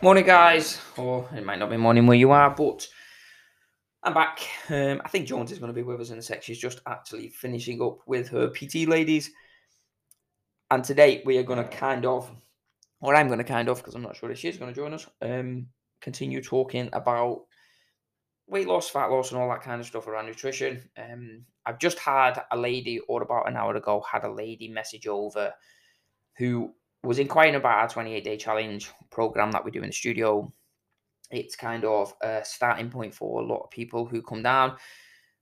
Morning, guys, or it might not be morning where you are, but I'm back. Um, I think Jones is going to be with us in a sec. She's just actually finishing up with her PT ladies, and today we are going to kind of, or I'm going to kind of, because I'm not sure if she's going to join us, um, continue talking about weight loss, fat loss, and all that kind of stuff around nutrition. Um, I've just had a lady, or about an hour ago, had a lady message over who was inquiring about our 28 day challenge program that we do in the studio. It's kind of a starting point for a lot of people who come down,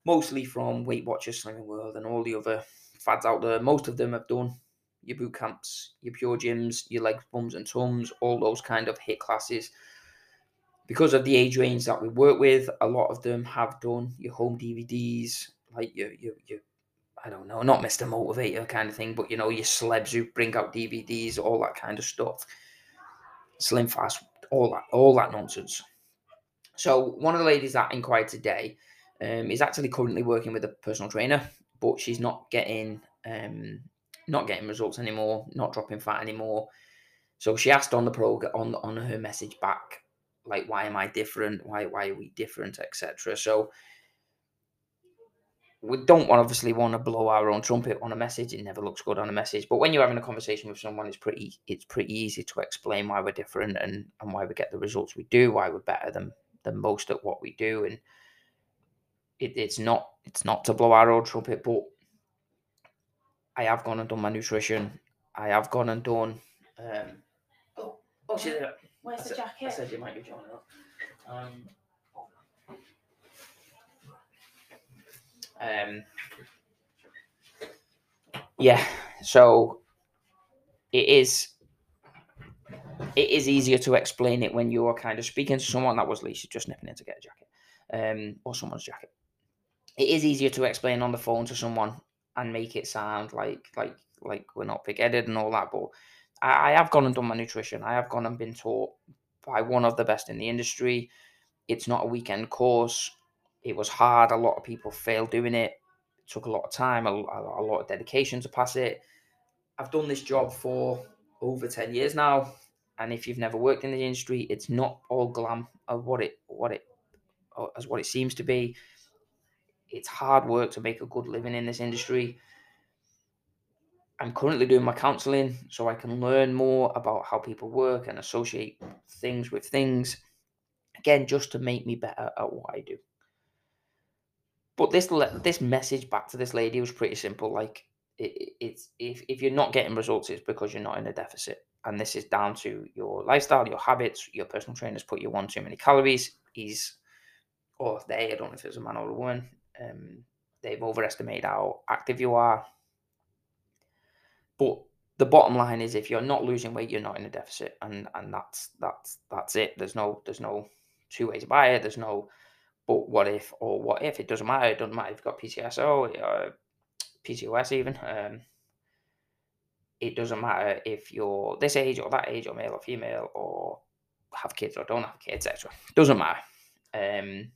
mostly from Weight Watchers, Slimming World, and all the other fads out there. Most of them have done your boot camps, your pure gyms, your legs, bums, and tums, all those kind of HIIT classes. Because of the age range that we work with, a lot of them have done your home DVDs, like your your, your I don't know, not Mr. Motivator kind of thing, but you know, your celebs who bring out DVDs, all that kind of stuff. Slim Fast, all that, all that nonsense. So one of the ladies that inquired today um, is actually currently working with a personal trainer, but she's not getting um, not getting results anymore, not dropping fat anymore. So she asked on the program on on her message back, like, why am I different? Why why are we different, etc. So we don't want, obviously want to blow our own trumpet on a message. It never looks good on a message. But when you're having a conversation with someone, it's pretty it's pretty easy to explain why we're different and, and why we get the results we do, why we're better than than most at what we do. And it, it's not it's not to blow our own trumpet, but I have gone and done my nutrition. I have gone and done um oh, oh she's there. Where's I the said- jacket? I said you might be joining up. Um, um, yeah, so it is. It is easier to explain it when you're kind of speaking to someone that was Lisa just nipping in to get a jacket, um, or someone's jacket. It is easier to explain on the phone to someone and make it sound like like like we're not big-headed and all that. But I, I have gone and done my nutrition. I have gone and been taught by one of the best in the industry. It's not a weekend course. It was hard. A lot of people failed doing it. It took a lot of time, a, a, lot of dedication to pass it. I've done this job for over 10 years now. And if you've never worked in the industry, it's not all glam of what it what it as what it seems to be. It's hard work to make a good living in this industry. I'm currently doing my counseling so I can learn more about how people work and associate things with things. Again, just to make me better at what I do. But this this message back to this lady was pretty simple. Like it, it- it's if if you're not getting results, it's because you're not in a deficit, and this is down to your lifestyle, your habits. Your personal trainers put you on too many calories. He's or they, I don't know if it's a man or a woman. Um, they've overestimated how active you are. But the bottom line is, if you're not losing weight, you're not in a deficit, and and that's that's that's it. There's no there's no two ways about it. There's no but what if or what if it doesn't matter. It doesn't matter if you've got PCSO, uh, PCOS even. Um, it doesn't matter if you're this age or that age or male or female or have kids or don't have kids, etc. Doesn't matter. Um,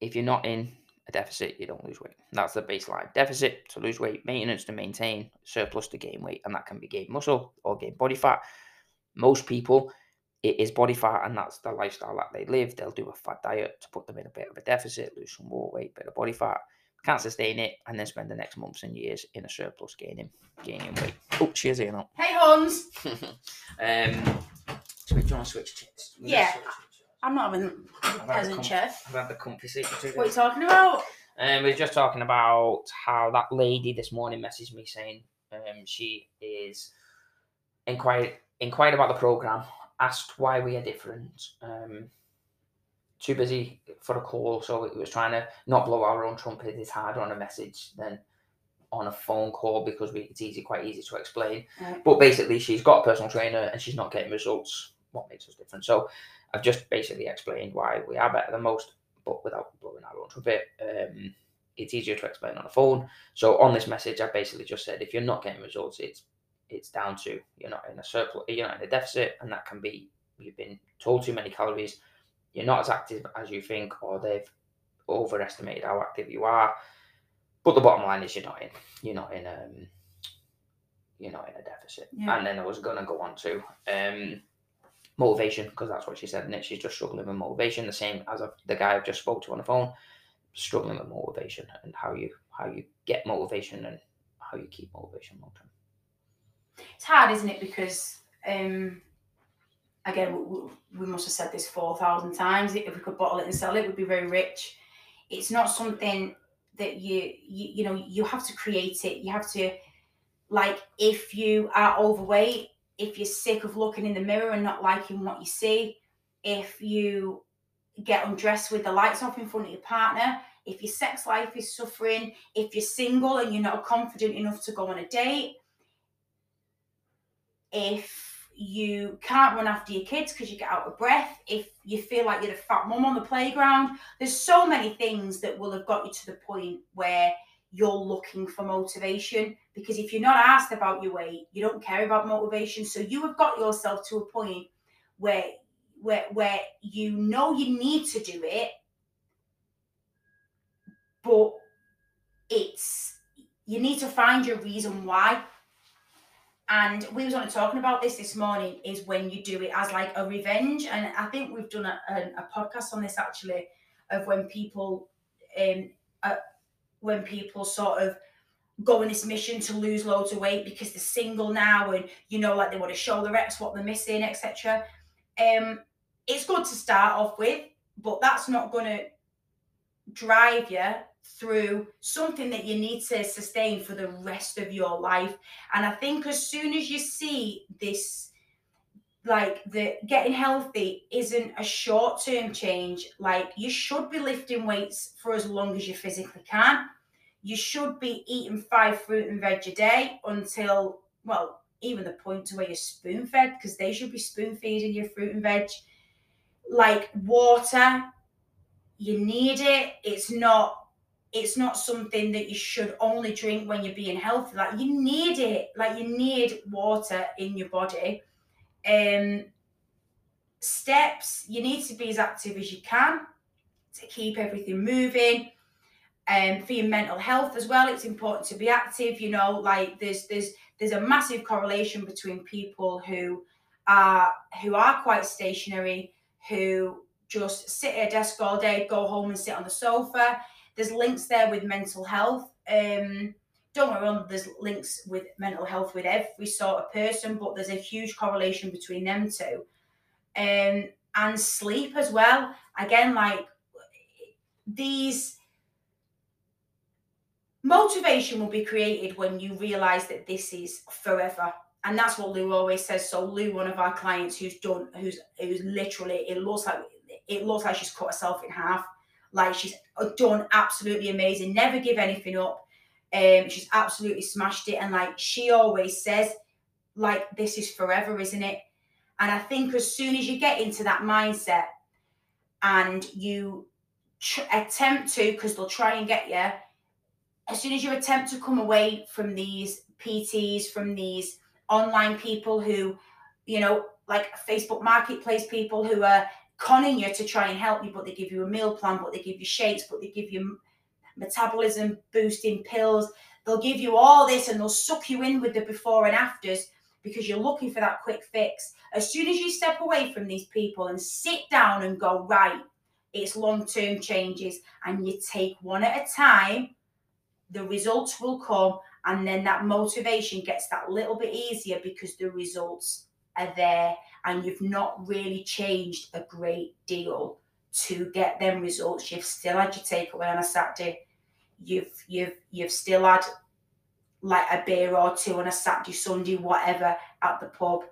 if you're not in a deficit, you don't lose weight. That's the baseline. Deficit to lose weight, maintenance to maintain, surplus to gain weight, and that can be gain muscle or gain body fat. Most people, it is body fat, and that's the lifestyle that they live. They'll do a fat diet to put them in a bit of a deficit, lose some more weight, bit of body fat, can't sustain it, and then spend the next months and years in a surplus, gaining gaining weight. Oh, cheers, Ian. up. Hey Hans! um, switch. Do you want to switch chairs? Yeah. switch. I'm not having a I've the peasant com- chair. I've had the comfy seat for two What are you talking about? Um, we are just talking about how that lady this morning messaged me saying um, she is inquired inquired about the program, asked why we are different. Um, too busy for a call, so it was trying to not blow our own trumpet. It's harder on a message than on a phone call because we, it's easy, quite easy to explain. Right. But basically, she's got a personal trainer and she's not getting results. What makes us different? So I've just basically explained why we are better than most, but without blowing our own trumpet. Um, it's easier to explain on a phone. So on this message, I basically just said if you're not getting results, it's it's down to you're not in a surplus, you're not in a deficit, and that can be you've been told too many calories, you're not as active as you think, or they've overestimated how active you are. But the bottom line is you're not in you're not in um you're not in a deficit. Yeah. And then I was gonna go on to um motivation because that's what she said. And she's just struggling with motivation, the same as the guy I've just spoke to on the phone, struggling with motivation and how you how you get motivation and how you keep motivation long term. It's hard, isn't it? Because um, again, we, we must have said this four thousand times. If we could bottle it and sell it, we'd be very rich. It's not something that you you you know you have to create it. You have to like if you are overweight if you're sick of looking in the mirror and not liking what you see, if you get undressed with the lights off in front of your partner, if your sex life is suffering, if you're single and you're not confident enough to go on a date, if you can't run after your kids because you get out of breath, if you feel like you're the fat mum on the playground, there's so many things that will have got you to the point where you're looking for motivation. Because if you're not asked about your weight you don't care about motivation. So you have got yourself to a point where where where you know you need to do it but it's you need to find your reason why and we was only talking about this this morning is when you do it as like a revenge. And i think we've done a, a, a podcast on this actually of when people um, uh, when people sort of go on this mission to lose loads of weight because they're single now and you know like they want to show their ex what they're missing etc um it's good to start off with but that's not going to drive you through something that you need to sustain for the rest of your life and i think as soon as you see this like the getting healthy isn't a short term change. Like you should be lifting weights for as long as you physically can. You should be eating five fruit and veg a day until, well, even the point to where you're spoon fed, because they should be spoon feeding your fruit and veg. Like water, you need it. It's not it's not something that you should only drink when you're being healthy. Like you need it. Like you need water in your body um, steps, you need to be as active as you can to keep everything moving. Um, for your mental health as well, it's important to be active. You know, like there's there's there's a massive correlation between people who are who are quite stationary, who just sit at a desk all day, go home and sit on the sofa. There's links there with mental health. Um, don't me wrong, there's links with mental health with every sort of person, but there's a huge correlation between them two. Um, and sleep as well. Again, like these motivation will be created when you realize that this is forever. And that's what Lou always says. So Lou, one of our clients who's done who's who's literally it looks like it looks like she's cut herself in half. Like she's done absolutely amazing. Never give anything up um, she's absolutely smashed it. And like she always says, like, this is forever, isn't it? And I think as soon as you get into that mindset and you tr- attempt to, because they'll try and get you, as soon as you attempt to come away from these PTs, from these online people who, you know, like Facebook Marketplace people who are conning you to try and help you, but they give you a meal plan, but they give you shakes, but they give you metabolism boosting pills. They'll give you all this and they'll suck you in with the before and afters because you're looking for that quick fix. As soon as you step away from these people and sit down and go, right, it's long term changes, and you take one at a time, the results will come. And then that motivation gets that little bit easier because the results are there and you've not really changed a great deal to get them results. You've still had your takeaway on a Saturday you've you've you've still had like a beer or two on a Saturday, Sunday, whatever at the pub.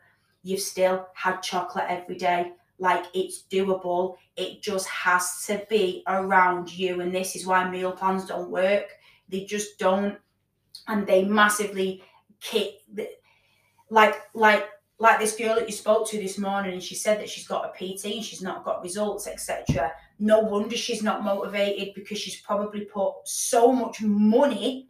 You've still had chocolate every day. Like it's doable. It just has to be around you. And this is why meal plans don't work. They just don't. And they massively kick like like like this girl that you spoke to this morning and she said that she's got a PT and she's not got results, etc. No wonder she's not motivated because she's probably put so much money,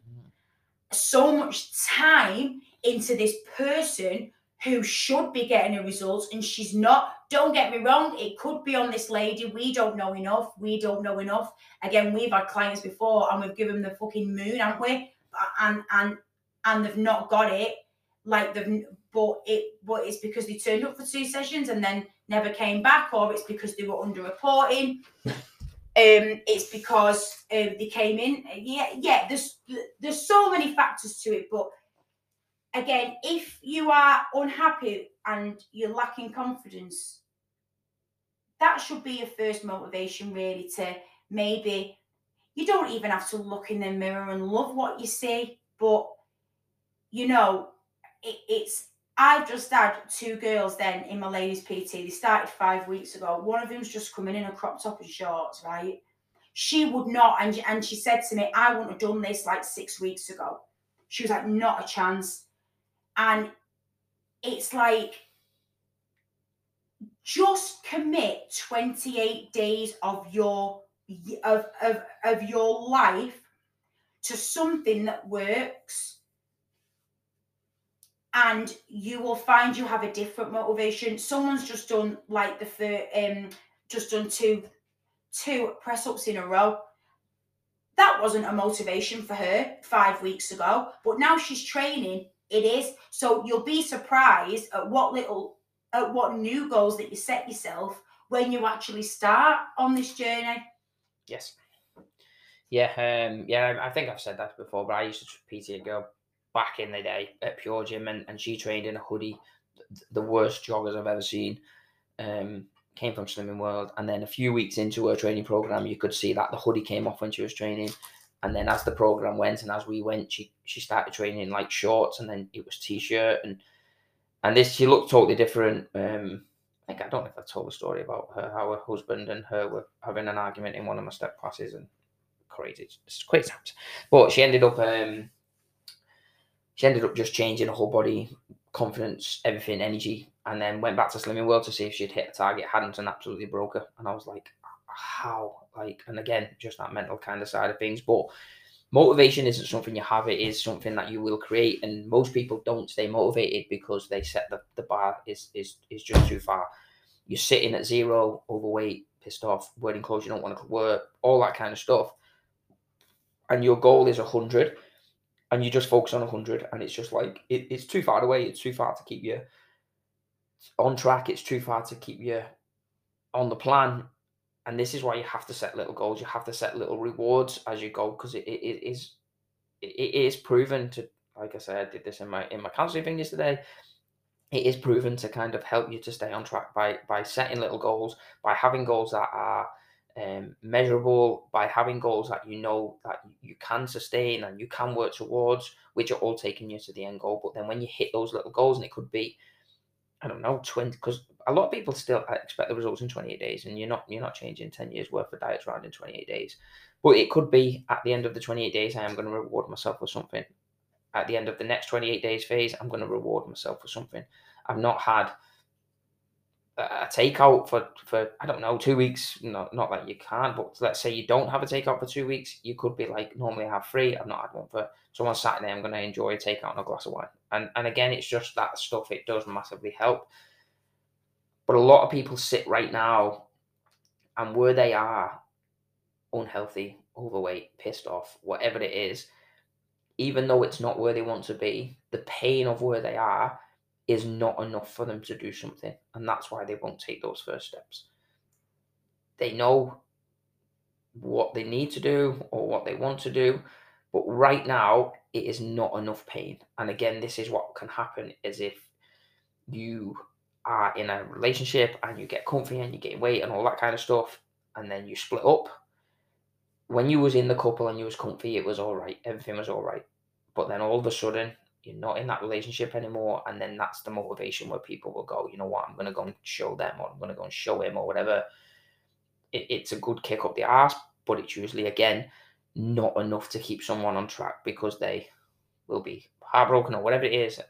so much time into this person who should be getting a result and she's not. Don't get me wrong, it could be on this lady. We don't know enough. We don't know enough. Again, we've had clients before and we've given them the fucking moon, haven't we? And and and they've not got it. Like they've but it but it's because they turned up for two sessions and then never came back, or it's because they were underreporting. Um, it's because um, they came in. Yeah, yeah. There's there's so many factors to it, but again, if you are unhappy and you're lacking confidence, that should be your first motivation, really, to maybe you don't even have to look in the mirror and love what you see, but you know, it, it's I've just had two girls then in my ladies PT. They started five weeks ago. One of them's just coming in a crop top and shorts, right? She would not, and, and she said to me, I wouldn't have done this like six weeks ago. She was like, not a chance. And it's like, just commit 28 days of your of, of, of your life to something that works and you will find you have a different motivation. Someone's just done like the first um just done two two press ups in a row. That wasn't a motivation for her five weeks ago but now she's training. It is. So you'll be surprised at what little at what new goals that you set yourself when you actually start on this journey. Yes. Yeah, um, yeah, I think I've said that before, but I used to PT a girl back in the day at Pure Gym, and, and she trained in a hoodie, the worst joggers I've ever seen. Um, came from Slimming World, and then a few weeks into her training program, you could see that the hoodie came off when she was training, and then as the program went and as we went, she she started training in like shorts, and then it was t-shirt, and and this she looked totally different. Um, I think I don't know if I told the story about her, how her husband and her were having an argument in one of my step classes and crazy, it's crazy times. But she ended up, um, she ended up just changing her whole body, confidence, everything, energy, and then went back to Slimming World to see if she'd hit a target, hadn't, and absolutely broke her. And I was like, how? Like, and again, just that mental kind of side of things. But motivation isn't something you have, it is something that you will create. And most people don't stay motivated because they set the, the bar is, is, is just too far. You're sitting at zero, overweight, pissed off, wearing clothes you don't want to wear, all that kind of stuff. And your goal is 100 and you just focus on 100 and it's just like it, it's too far away it's too far to keep you on track it's too far to keep you on the plan. And this is why you have to set little goals you have to set little rewards as you go because it, it, it is it is proven to like i said i did this in my in my counseling thing yesterday. It is proven to kind of help you to stay on track by by setting little goals by having goals that are um, measurable by having goals that you know that you can sustain and you can work towards, which are all taking you to the end goal. But then when you hit those little goals, and it could be, I don't know, twenty, because a lot of people still expect the results in twenty eight days, and you're not you're not changing ten years worth of diets around in twenty eight days. But it could be at the end of the twenty eight days, I am going to reward myself with something. At the end of the next twenty eight days phase, I'm going to reward myself with something. I've not had a takeout for for I don't know two weeks. Not not that you can't, but let's say you don't have a takeout for two weeks, you could be like normally I have three. I've not had one for so on Saturday. I'm going to enjoy a takeout and a glass of wine. And and again, it's just that stuff. It does massively help. But a lot of people sit right now, and where they are, unhealthy, overweight, pissed off, whatever it is, even though it's not where they want to be, the pain of where they are is not enough for them to do something. And that's why they won't take those first steps. They know what they need to do or what they want to do, but right now it is not enough pain. And again, this is what can happen is if you are in a relationship and you get comfy and you gain weight and all that kind of stuff, and then you split up. When you was in the couple and you was comfy, it was all right. Everything was all right. But then all of a sudden, you're not in that relationship anymore and then that's the motivation where people will go you know what? I'm going to go and show them or i'm going to go and show him or whatever. It, it's a good kick up the ass but it's usually again not enough to keep someone on track because they will be heartbroken or whatever it is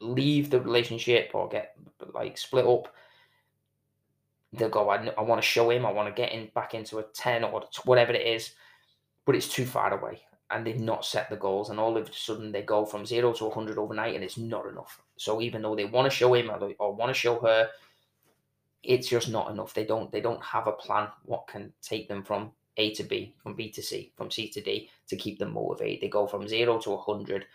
leave the relationship or get like split up. They'll go i, I want to show him i want to get in back into a 10 or whatever it is but it's too far away and they've not set the goals, and all of a sudden they go from zero to 100 overnight, and it's not enough. So even though they want to show him or, or want to show her, it's just not enough. They don't they don't have a plan what can take them from A to B, from B to C, from C to D to keep them motivated. They go from zero to 100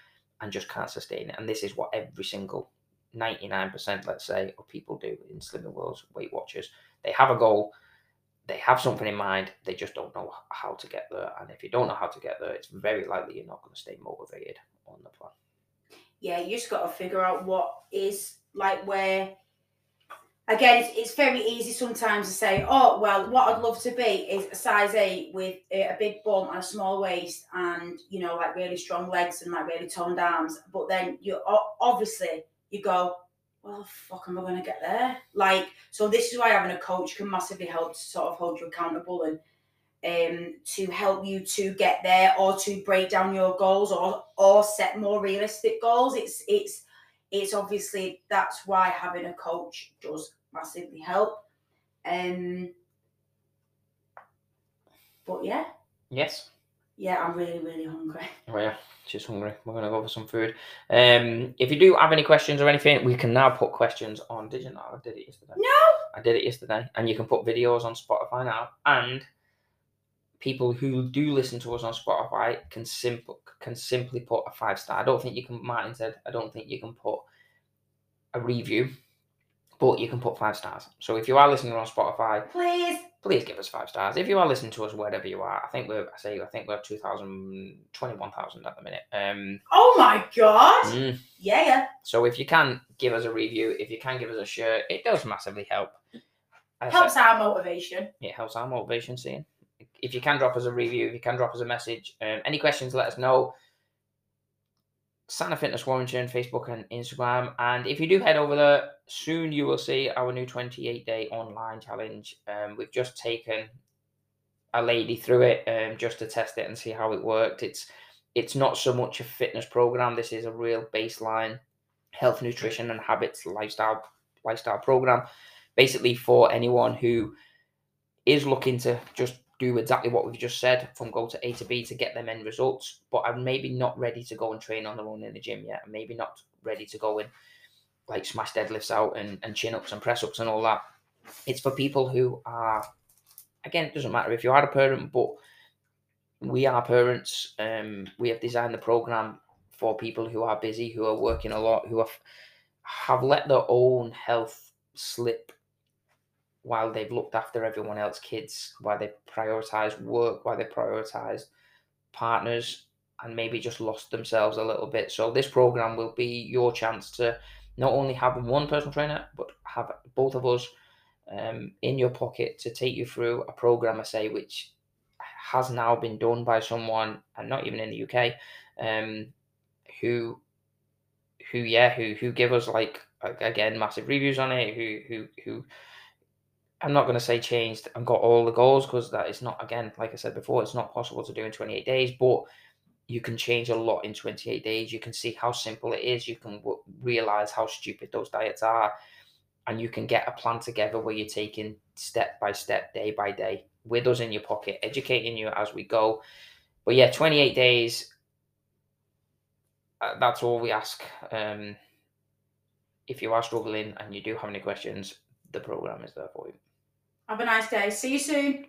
and just can't sustain it. And this is what every single 99%, let's say, of people do in Slimming World's Weight Watchers. They have a goal, they have something in mind, they just don't know how to get there. And if you don't know how to get there, it's very likely you're not going to stay motivated on the plan. Yeah, you just got to figure out what is like where. Again, it's, very easy sometimes to say, oh, well, what I'd love to be is a size eight with a, a big bum and a small waist and, you know, like really strong legs and like really toned arms. But then you obviously you go, well, fuck, am I going to get there? Like, so this is why having a coach can massively help to sort of hold you accountable and um, to help you to get there or to break down your goals or or set more realistic goals. It's it's it's obviously that's why having a coach does massively help. Um, but yeah, Yes. Yeah, I'm really really hungry. Oh yeah, she's hungry. We're gonna go for some food. Um, if you do have any questions or anything, we can now put questions on. Did you know? I did it yesterday. No. I did it yesterday, and you can put videos on Spotify now. And people who do listen to us on Spotify can simple can simply put a five star. I don't think you can. Martin said, I don't think you can put a review, but you can put five stars. So if you are listening on Spotify, Please. please give us five stars. If you are listening to us wherever you are, I think we're I say I think we're 2,000, 21,000 at the minute. Um, Oh my god. mm. Yeah, yeah. so if you can give us a review, if you can give us a shirt, it does massively help. As I said, Helps our motivation. it helps our motivation seeing. If you can drop us a review, if you can drop us a message, um, any questions, let us know. Santa Fitness Warrington, Facebook and Instagram. And if you do head over there, soon you will see our new 28 day online challenge. Um, we've just taken a lady through it um, just to test it and see how it worked. It's it's not so much a fitness program. This is a real baseline health, nutrition, and habits lifestyle lifestyle program, basically for anyone who is looking to just do exactly what we've just said from go to A to B to get them end results, but I'm maybe not ready to go and train on their own in the gym yet, and maybe not ready to go and like smash deadlifts out and, and chin ups and press ups and all that. It's for people who are again, it doesn't matter if you are a parent, but we are parents. Um, we have designed the program for people who are busy, who are working a lot, who have have let their own health slip while they've looked after everyone else's kids, while they prioritize work, while they prioritize partners, and maybe just lost themselves a little bit. So this program will be your chance to not only have one personal trainer, but have both of us um, in your pocket to take you through a program, I say, which has now been done by someone, and not even in the UK, um, who, who yeah, who who give us like again massive reviews on it, who who who. I'm not going to say changed and got all the goals because that is not again, like I said before, it's not possible to do in 28 days, but you can change a lot in 28 days. You can see how simple it is. You can w- realize how stupid those diets are, and you can get a plan together where you're taking step by step, day by day, with us in your pocket, educating you as we go. But yeah, 28 days. Uh, that's all we ask. Um, if you are struggling and you do have any questions, the program is there for you. Have a nice day. See you soon.